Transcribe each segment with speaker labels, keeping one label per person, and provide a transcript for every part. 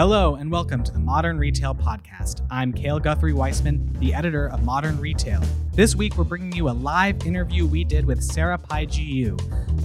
Speaker 1: Hello, and welcome to the Modern Retail Podcast. I'm Cale Guthrie Weissman, the editor of Modern Retail. This week, we're bringing you a live interview we did with Sarah Paiji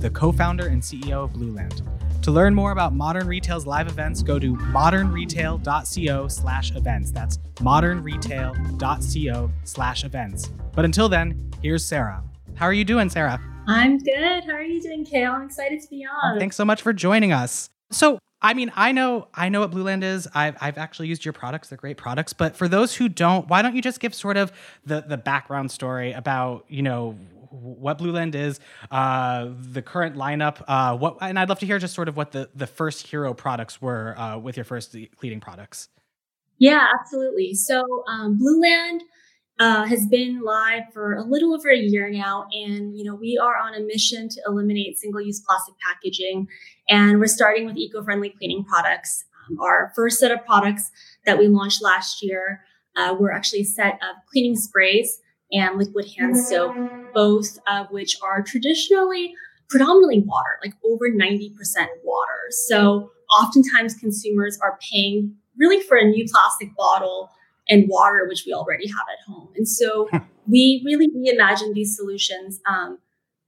Speaker 1: the co founder and CEO of Blueland. To learn more about Modern Retail's live events, go to modernretail.co slash events. That's modernretail.co slash events. But until then, here's Sarah. How are you doing, Sarah?
Speaker 2: I'm good. How are you doing, Cale? I'm excited to be on.
Speaker 1: Thanks so much for joining us. So, I mean, I know I know what Blueland is. I've, I've actually used your products; they're great products. But for those who don't, why don't you just give sort of the the background story about you know what Blueland is, uh, the current lineup, uh, what, and I'd love to hear just sort of what the the first hero products were uh, with your first leading products.
Speaker 2: Yeah, absolutely. So um, Blueland uh, has been live for a little over a year now, and you know we are on a mission to eliminate single-use plastic packaging, and we're starting with eco-friendly cleaning products. Um, our first set of products that we launched last year uh, were actually a set of cleaning sprays and liquid hand soap, both of which are traditionally predominantly water, like over 90% water. So oftentimes consumers are paying really for a new plastic bottle and water, which we already have at home. And so we really reimagine these solutions um,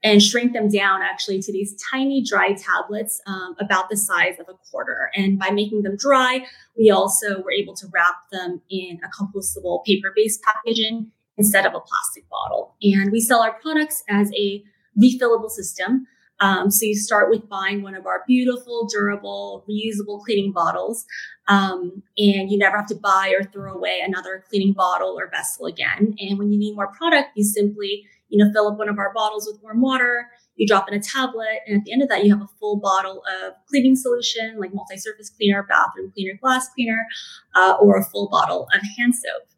Speaker 2: and shrink them down actually to these tiny dry tablets um, about the size of a quarter. And by making them dry, we also were able to wrap them in a compostable paper based packaging instead of a plastic bottle. And we sell our products as a refillable system. Um, so you start with buying one of our beautiful, durable, reusable cleaning bottles, um, and you never have to buy or throw away another cleaning bottle or vessel again. And when you need more product, you simply, you know, fill up one of our bottles with warm water. You drop in a tablet, and at the end of that, you have a full bottle of cleaning solution like multi-surface cleaner, bathroom cleaner, glass cleaner, uh, or a full bottle of hand soap.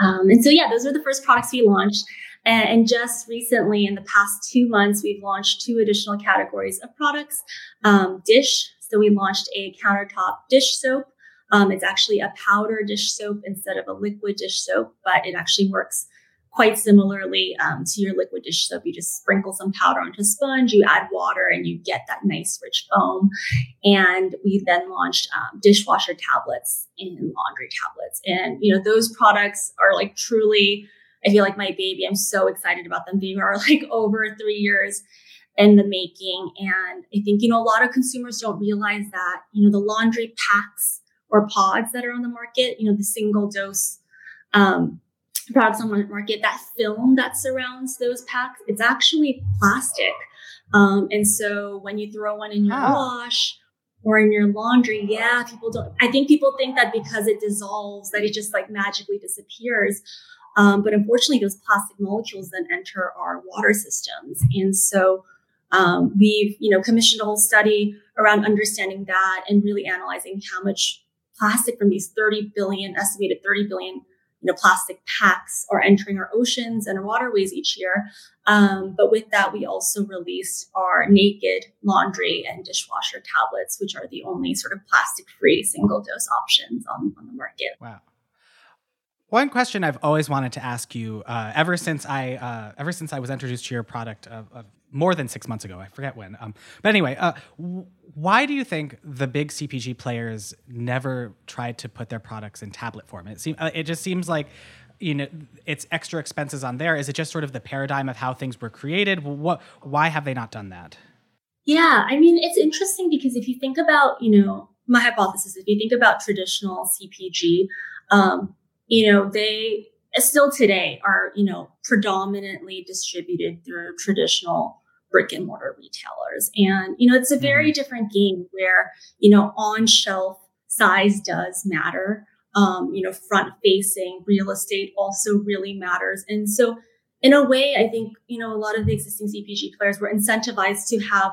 Speaker 2: Um, and so, yeah, those are the first products we launched. And just recently, in the past two months, we've launched two additional categories of products um, dish. So we launched a countertop dish soap. Um, it's actually a powder dish soap instead of a liquid dish soap, but it actually works quite similarly um, to your liquid dish soap. You just sprinkle some powder onto a sponge, you add water, and you get that nice rich foam. And we then launched um, dishwasher tablets and laundry tablets. And, you know, those products are like truly I feel like my baby. I'm so excited about them. They are like over three years in the making. And I think, you know, a lot of consumers don't realize that, you know, the laundry packs or pods that are on the market, you know, the single dose um, products on the market, that film that surrounds those packs, it's actually plastic. Um, and so when you throw one in your huh. wash or in your laundry, yeah, people don't, I think people think that because it dissolves, that it just like magically disappears. Um, but unfortunately, those plastic molecules then enter our water systems. And so um, we've, you know, commissioned a whole study around understanding that and really analyzing how much plastic from these 30 billion, estimated 30 billion, you know, plastic packs are entering our oceans and our waterways each year. Um, but with that, we also released our naked laundry and dishwasher tablets, which are the only sort of plastic-free single dose options on, on the market.
Speaker 1: Wow. One question I've always wanted to ask you, uh, ever since I uh, ever since I was introduced to your product uh, more than six months ago, I forget when. Um, but anyway, uh, w- why do you think the big CPG players never tried to put their products in tablet form? It seems uh, it just seems like you know it's extra expenses on there. Is it just sort of the paradigm of how things were created? What? Why have they not done that?
Speaker 2: Yeah, I mean it's interesting because if you think about you know my hypothesis, if you think about traditional CPG. Um, you know, they still today are, you know, predominantly distributed through traditional brick and mortar retailers. And, you know, it's a very mm-hmm. different game where, you know, on shelf size does matter. Um, you know, front facing real estate also really matters. And so, in a way, I think, you know, a lot of the existing CPG players were incentivized to have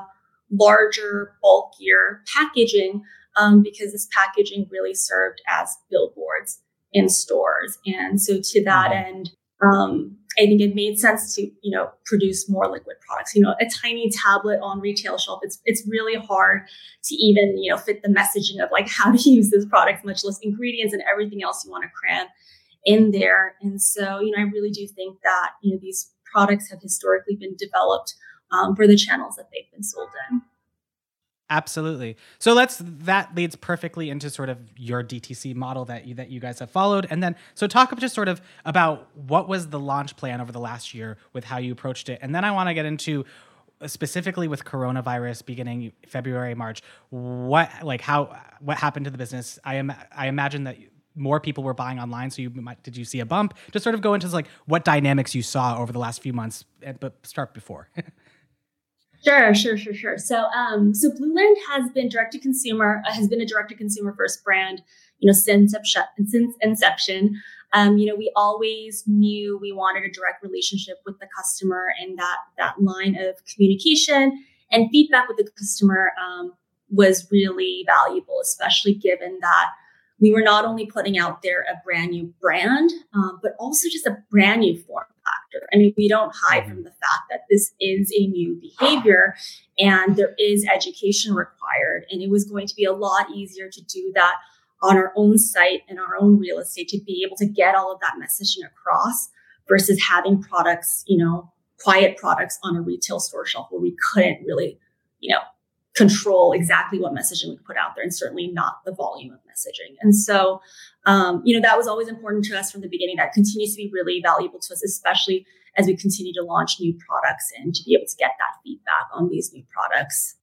Speaker 2: larger, bulkier packaging um, because this packaging really served as billboards in stores. And so to that mm-hmm. end, um, I think it made sense to, you know, produce more liquid products. You know, a tiny tablet on retail shelf, it's it's really hard to even, you know, fit the messaging of like how to use this product, much less ingredients and everything else you want to cram in there. And so, you know, I really do think that, you know, these products have historically been developed um, for the channels that they've been sold in.
Speaker 1: Absolutely. So let's that leads perfectly into sort of your DTC model that you that you guys have followed. And then so talk just sort of about what was the launch plan over the last year with how you approached it. And then I want to get into uh, specifically with coronavirus beginning February, March, what like how what happened to the business? I am I imagine that more people were buying online, so you might did you see a bump? Just sort of go into like what dynamics you saw over the last few months, but start before.
Speaker 2: Sure, sure, sure, sure. So, um, so Blueland has been direct to consumer, uh, has been a direct to consumer first brand, you know, since since inception. Um, you know, we always knew we wanted a direct relationship with the customer, and that that line of communication and feedback with the customer um, was really valuable, especially given that we were not only putting out there a brand new brand, um, but also just a brand new form factor. I mean, we don't hide mm-hmm. from the fact that this is a new behavior and there is education required. And it was going to be a lot easier to do that on our own site and our own real estate to be able to get all of that messaging across versus having products, you know, quiet products on a retail store shelf where we couldn't really, you know, control exactly what messaging we put out there and certainly not the volume of messaging. And so, um, you know, that was always important to us from the beginning. That continues to be really valuable to us, especially as we continue to launch new products and to be able to get that feedback on these new products.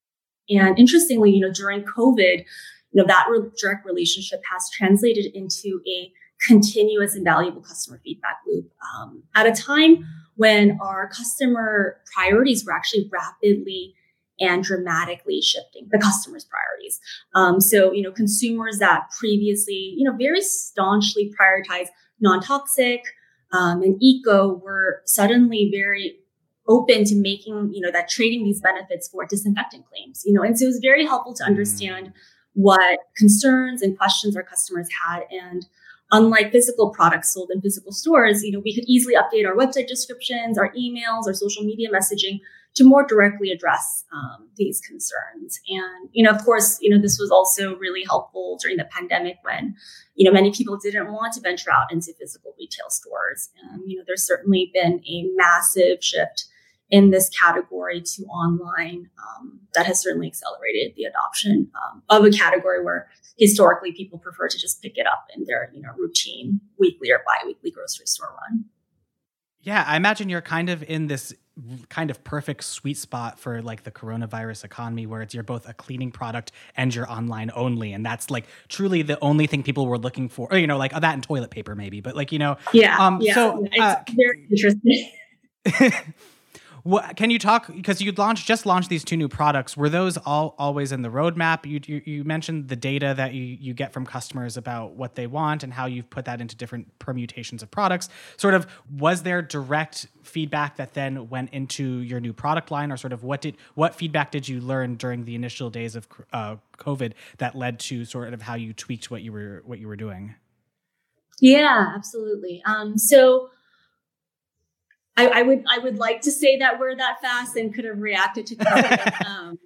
Speaker 2: And interestingly, you know, during COVID, you know, that re- direct relationship has translated into a continuous and valuable customer feedback loop um, at a time when our customer priorities were actually rapidly and dramatically shifting the customer's priorities. Um, so, you know, consumers that previously, you know, very staunchly prioritized non-toxic um, and eco were suddenly very open to making, you know, that trading these benefits for disinfectant claims, you know, and so it was very helpful to mm. understand what concerns and questions our customers had. And unlike physical products sold in physical stores, you know, we could easily update our website descriptions, our emails, our social media messaging to more directly address um, these concerns. And, you know, of course, you know, this was also really helpful during the pandemic when, you know, many people didn't want to venture out into physical retail stores. And, you know, there's certainly been a massive shift in this category to online um, that has certainly accelerated the adoption um, of a category where historically people prefer to just pick it up in their you know routine weekly or biweekly grocery store run
Speaker 1: yeah i imagine you're kind of in this kind of perfect sweet spot for like the coronavirus economy where it's you're both a cleaning product and you're online only and that's like truly the only thing people were looking for or, you know like that and toilet paper maybe but like you know
Speaker 2: yeah um yeah. so uh, it's very interesting
Speaker 1: What, can you talk because you launched just launched these two new products? Were those all always in the roadmap? You, you, you mentioned the data that you you get from customers about what they want and how you've put that into different permutations of products. Sort of was there direct feedback that then went into your new product line, or sort of what did what feedback did you learn during the initial days of uh, COVID that led to sort of how you tweaked what you were what you were doing?
Speaker 2: Yeah, absolutely. Um, so I, I, would I would like to say that we're that fast and could have reacted to COVID um,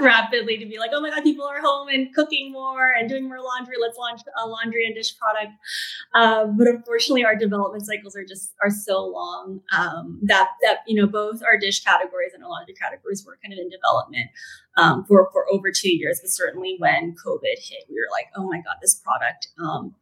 Speaker 2: rapidly to be like, oh my god, people are home and cooking more and doing more laundry. Let's launch a laundry and dish product. Um, but unfortunately, our development cycles are just are so long um, that that you know both our dish categories and our laundry categories were kind of in development um, for for over two years. But certainly when COVID hit, we were like, oh my god, this product um,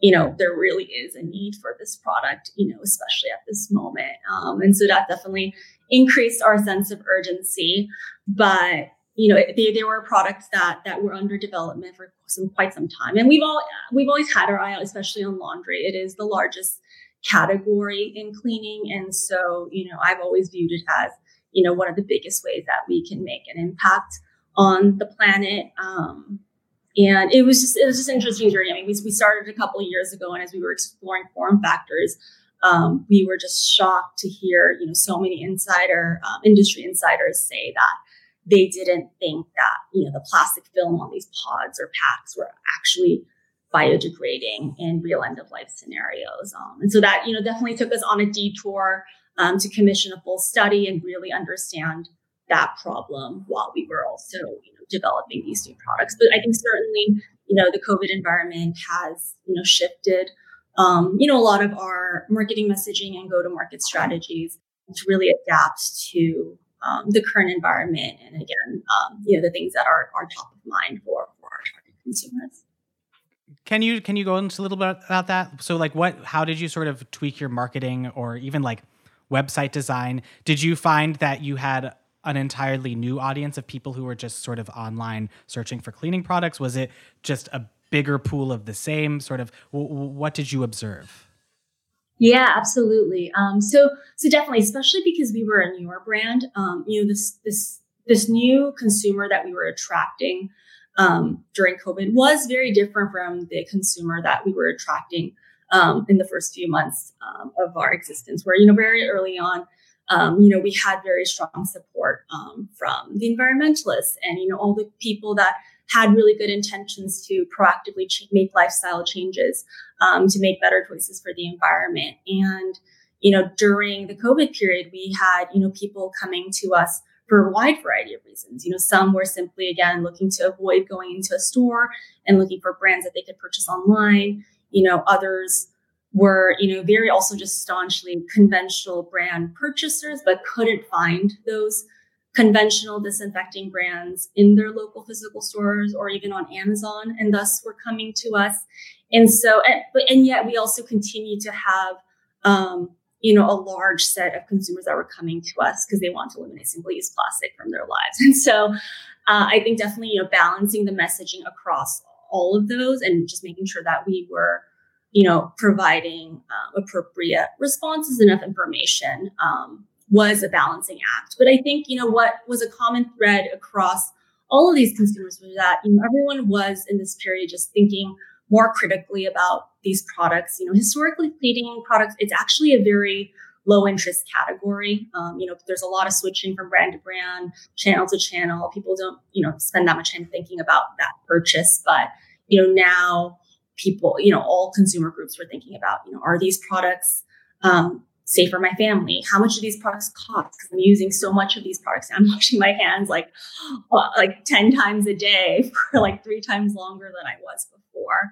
Speaker 2: you know, there really is a need for this product, you know, especially at this moment. Um, and so that definitely increased our sense of urgency. But you know, they, they were products that that were under development for some quite some time, and we've all we've always had our eye out, especially on laundry. It is the largest category in cleaning, and so you know, I've always viewed it as you know one of the biggest ways that we can make an impact on the planet. Um, and it was just it was just an interesting journey. I mean, we, we started a couple of years ago, and as we were exploring form factors, um, we were just shocked to hear you know so many insider um, industry insiders say that they didn't think that you know the plastic film on these pods or packs were actually biodegrading in real end of life scenarios. Um, and so that you know definitely took us on a detour um, to commission a full study and really understand that problem while we were also you know, developing these new products. But I think certainly, you know, the COVID environment has, you know, shifted, um, you know, a lot of our marketing messaging and go to market strategies to really adapt to um, the current environment and again, um, you know, the things that are, are top of mind for, for our target consumers.
Speaker 1: Can you can you go into a little bit about that? So like what how did you sort of tweak your marketing or even like website design? Did you find that you had an entirely new audience of people who were just sort of online searching for cleaning products? Was it just a bigger pool of the same sort of w- what did you observe?
Speaker 2: Yeah, absolutely. Um, so, so definitely, especially because we were a newer brand, um, you know, this, this, this new consumer that we were attracting, um, during COVID was very different from the consumer that we were attracting, um, in the first few months, um, of our existence, where, you know, very early on, um, you know, we had very strong support, from the environmentalists and, you know, all the people that had really good intentions to proactively ch- make lifestyle changes um, to make better choices for the environment. And, you know, during the COVID period, we had, you know, people coming to us for a wide variety of reasons. You know, some were simply, again, looking to avoid going into a store and looking for brands that they could purchase online. You know, others were, you know, very also just staunchly conventional brand purchasers, but couldn't find those conventional disinfecting brands in their local physical stores or even on Amazon, and thus were coming to us. And so, and, but and yet we also continue to have, um, you know, a large set of consumers that were coming to us because they want to eliminate single-use plastic from their lives. And so, uh, I think definitely, you know, balancing the messaging across all of those and just making sure that we were you know, providing uh, appropriate responses, enough information, um, was a balancing act. But I think, you know, what was a common thread across all of these consumers was that, you know, everyone was in this period just thinking more critically about these products. You know, historically cleaning products, it's actually a very low interest category. Um, you know, there's a lot of switching from brand to brand, channel to channel. People don't, you know, spend that much time thinking about that purchase. But, you know, now people, you know, all consumer groups were thinking about, you know, are these products um, safe for my family? How much do these products cost? Because I'm using so much of these products. I'm washing my hands like like 10 times a day for like three times longer than I was before.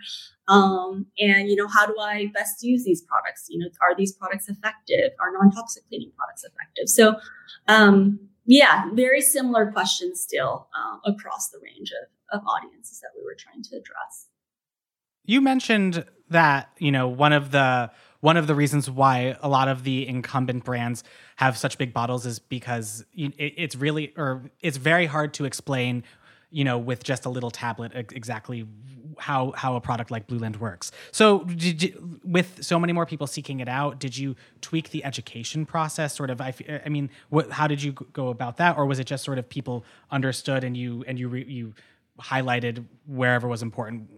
Speaker 2: Um, and you know, how do I best use these products? You know, are these products effective? Are non-toxic cleaning products effective? So um, yeah, very similar questions still um, across the range of, of audiences that we were trying to address.
Speaker 1: You mentioned that, you know, one of the one of the reasons why a lot of the incumbent brands have such big bottles is because it's really or it's very hard to explain you know with just a little tablet exactly how how a product like blueland works. So you, with so many more people seeking it out did you tweak the education process sort of? I, I mean what, how did you go about that? Or was it just sort of people understood and you and you you highlighted wherever was important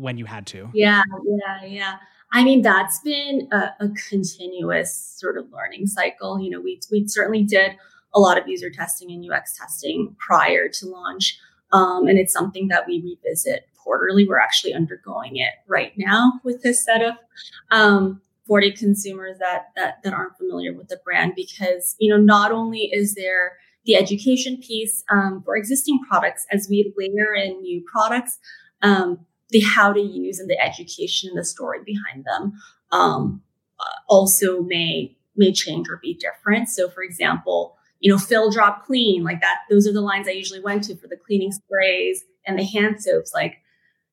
Speaker 1: when you had to
Speaker 2: yeah yeah yeah I mean, that's been a, a, continuous sort of learning cycle. You know, we, we certainly did a lot of user testing and UX testing prior to launch. Um, and it's something that we revisit quarterly. We're actually undergoing it right now with this set of um, 40 consumers that, that, that aren't familiar with the brand because, you know, not only is there the education piece um, for existing products as we layer in new products, um, the how to use and the education and the story behind them um, uh, also may may change or be different. So, for example, you know, fill, drop, clean, like that. Those are the lines I usually went to for the cleaning sprays and the hand soaps. Like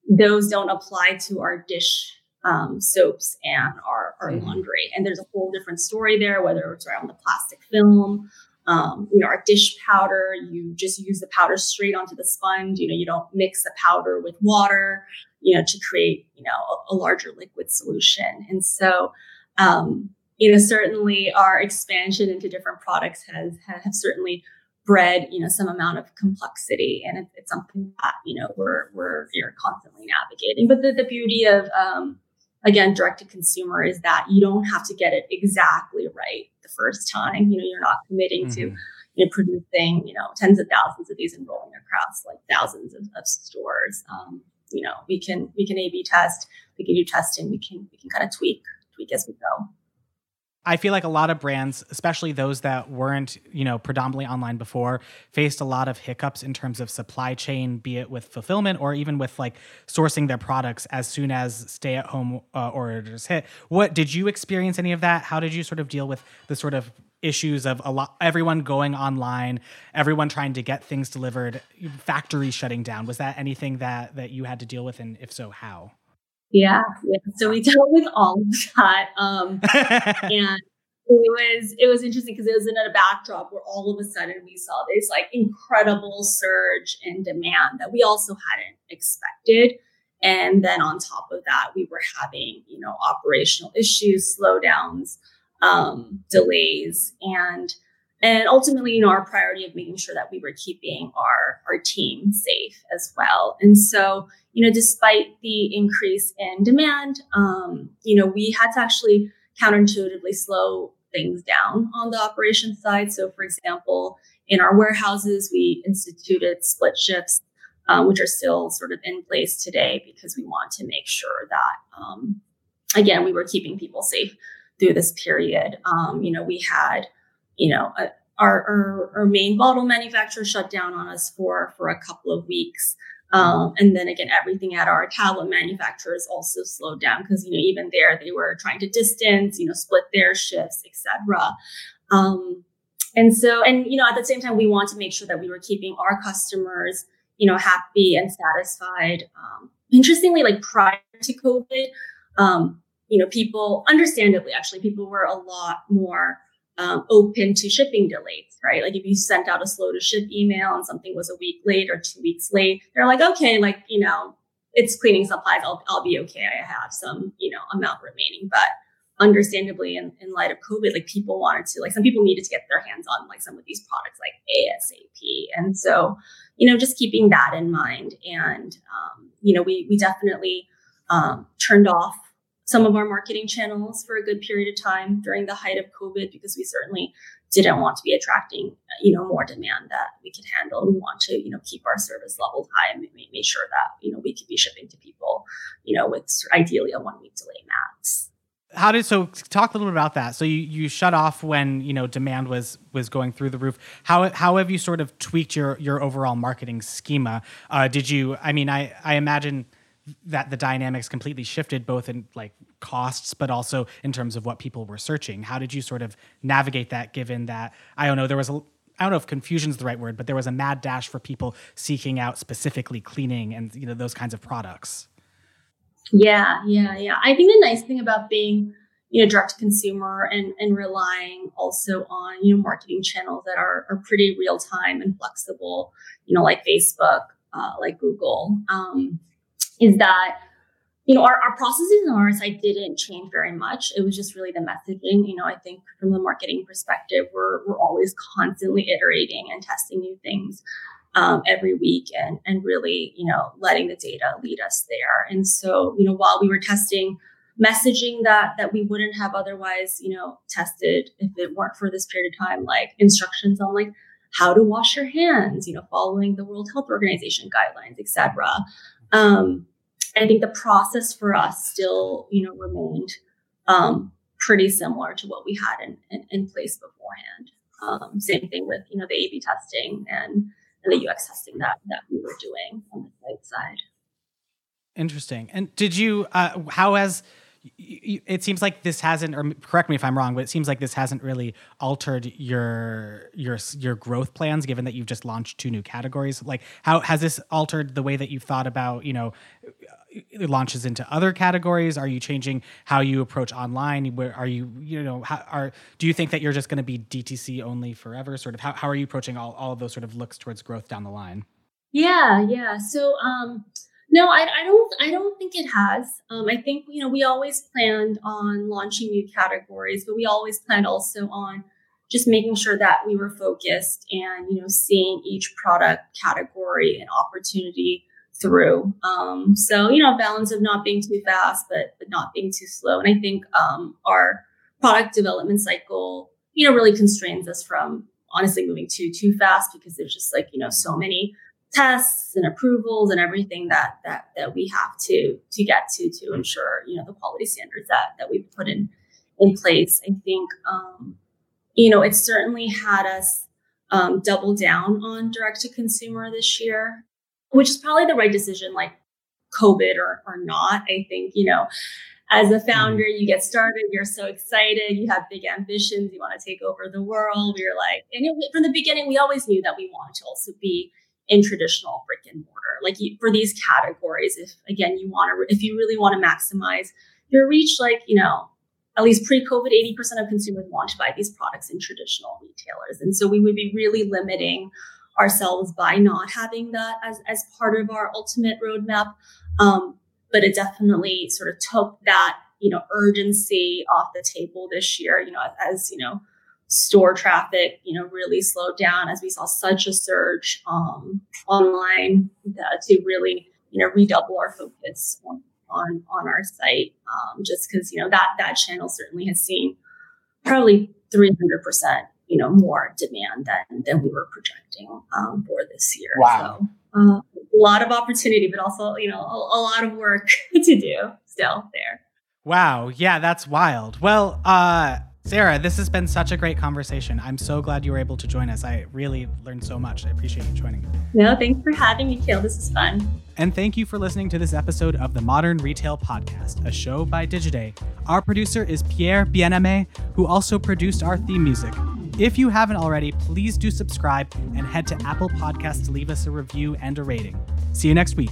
Speaker 2: those don't apply to our dish um, soaps and our, our mm-hmm. laundry. And there's a whole different story there, whether it's around the plastic film um, you know, our dish powder, you just use the powder straight onto the sponge. You know, you don't mix the powder with water, you know, to create, you know, a, a larger liquid solution. And so, um, you know, certainly our expansion into different products has, have certainly bred, you know, some amount of complexity. And it, it's something that, you know, we're, we're, you're constantly navigating. But the, the beauty of, um, again, direct to consumer is that you don't have to get it exactly right the first time. You know, you're not committing mm-hmm. to you know, producing, you know, tens of thousands of these and rolling across like thousands of, of stores. Um, you know, we can we can A/B test, we can do testing, we can we can kind of tweak tweak as we go.
Speaker 1: I feel like a lot of brands, especially those that weren't, you know, predominantly online before, faced a lot of hiccups in terms of supply chain, be it with fulfillment or even with like sourcing their products as soon as stay-at-home uh, orders hit. What did you experience any of that? How did you sort of deal with the sort of issues of a lot everyone going online, everyone trying to get things delivered, factories shutting down. Was that anything that that you had to deal with, and if so, how?
Speaker 2: Yeah, yeah. so we dealt with all of that, um, and it was it was interesting because it was in a backdrop where all of a sudden we saw this like incredible surge in demand that we also hadn't expected and then on top of that we were having you know operational issues slowdowns um, delays and and ultimately you know our priority of making sure that we were keeping our our team safe as well and so you know despite the increase in demand um, you know we had to actually counterintuitively slow things down on the operations side. So, for example, in our warehouses, we instituted split shifts, um, which are still sort of in place today because we want to make sure that, um, again, we were keeping people safe through this period. Um, you know, we had, you know, a, our, our, our main bottle manufacturer shut down on us for for a couple of weeks. Um, and then again, everything at our tablet manufacturers also slowed down because you know even there they were trying to distance, you know, split their shifts, etc. Um, and so, and you know, at the same time, we want to make sure that we were keeping our customers, you know, happy and satisfied. Um, interestingly, like prior to COVID, um, you know, people, understandably, actually, people were a lot more um, open to shipping delays, right? Like if you sent out a slow to ship email and something was a week late or two weeks late, they're like, okay, like, you know, it's cleaning supplies. I'll, I'll be okay. I have some, you know, amount remaining. But understandably, in, in light of COVID, like people wanted to, like some people needed to get their hands on like some of these products like ASAP. And so, you know, just keeping that in mind. And, um, you know, we, we definitely um, turned off some of our marketing channels for a good period of time during the height of COVID because we certainly didn't want to be attracting, you know, more demand that we could handle. We want to, you know, keep our service levels high and make sure that, you know, we could be shipping to people, you know, with ideally a one week delay max.
Speaker 1: How did so talk a little bit about that? So you, you shut off when you know demand was was going through the roof. How how have you sort of tweaked your your overall marketing schema? Uh, did you? I mean, I I imagine that the dynamics completely shifted both in like costs but also in terms of what people were searching how did you sort of navigate that given that i don't know there was a I don't know if confusion is the right word, but there was a mad dash for people seeking out specifically cleaning and you know those kinds of products.
Speaker 2: Yeah, yeah, yeah. I think the nice thing about being you know direct to consumer and and relying also on you know marketing channels that are are pretty real time and flexible, you know, like Facebook, uh, like Google. Um, is that you know our, our processes on our side didn't change very much. It was just really the messaging. You know i think from the marketing perspective we're, we're always constantly iterating and testing new things um, every week and and really you know letting the data lead us there. And so you know while we were testing messaging that that we wouldn't have otherwise you know tested if it weren't for this period of time like instructions on like how to wash your hands you know following the world health organization guidelines etc um, I think the process for us still, you know, remained um, pretty similar to what we had in, in, in place beforehand. Um, same thing with, you know, the A/B testing and, and the UX testing that that we were doing on the site side.
Speaker 1: Interesting. And did you? Uh, how has it seems like this hasn't or correct me if i'm wrong but it seems like this hasn't really altered your your your growth plans given that you've just launched two new categories. Like how has this altered the way that you've thought about you know launches into other categories? Are you changing how you approach online? Where are you you know how are do you think that you're just going to be dtc only forever? Sort of how, how are you approaching all, all of those sort of looks towards growth down the line?
Speaker 2: Yeah yeah. So um no, I, I don't. I don't think it has. Um, I think you know we always planned on launching new categories, but we always planned also on just making sure that we were focused and you know seeing each product category and opportunity through. Um, so you know, balance of not being too fast, but but not being too slow. And I think um, our product development cycle, you know, really constrains us from honestly moving too too fast because there's just like you know so many tests and approvals and everything that that that we have to to get to to ensure you know the quality standards that that we've put in in place. I think um, you know it certainly had us um, double down on direct to consumer this year, which is probably the right decision. Like COVID or or not, I think you know as a founder, you get started, you're so excited, you have big ambitions, you want to take over the world. You're like, and it, from the beginning, we always knew that we wanted to also be in traditional brick and mortar. Like you, for these categories, if again you want to, if you really want to maximize your reach, like you know, at least pre-COVID, 80% of consumers want to buy these products in traditional retailers, and so we would be really limiting ourselves by not having that as as part of our ultimate roadmap. Um, but it definitely sort of took that you know urgency off the table this year. You know, as you know store traffic, you know, really slowed down as we saw such a surge um, online uh, to really, you know, redouble our focus on on, on our site. Um, just because you know that that channel certainly has seen probably 300 percent, you know, more demand than than we were projecting um, for this year.
Speaker 1: Wow.
Speaker 2: So, uh, a lot of opportunity, but also you know a, a lot of work to do still there.
Speaker 1: Wow. Yeah, that's wild. Well, uh, Sarah, this has been such a great conversation. I'm so glad you were able to join us. I really learned so much. I appreciate you joining.
Speaker 2: No, thanks for having me, Cale. This is fun.
Speaker 1: And thank you for listening to this episode of the Modern Retail Podcast, a show by Digiday. Our producer is Pierre Bienaimé, who also produced our theme music. If you haven't already, please do subscribe and head to Apple Podcasts to leave us a review and a rating. See you next week.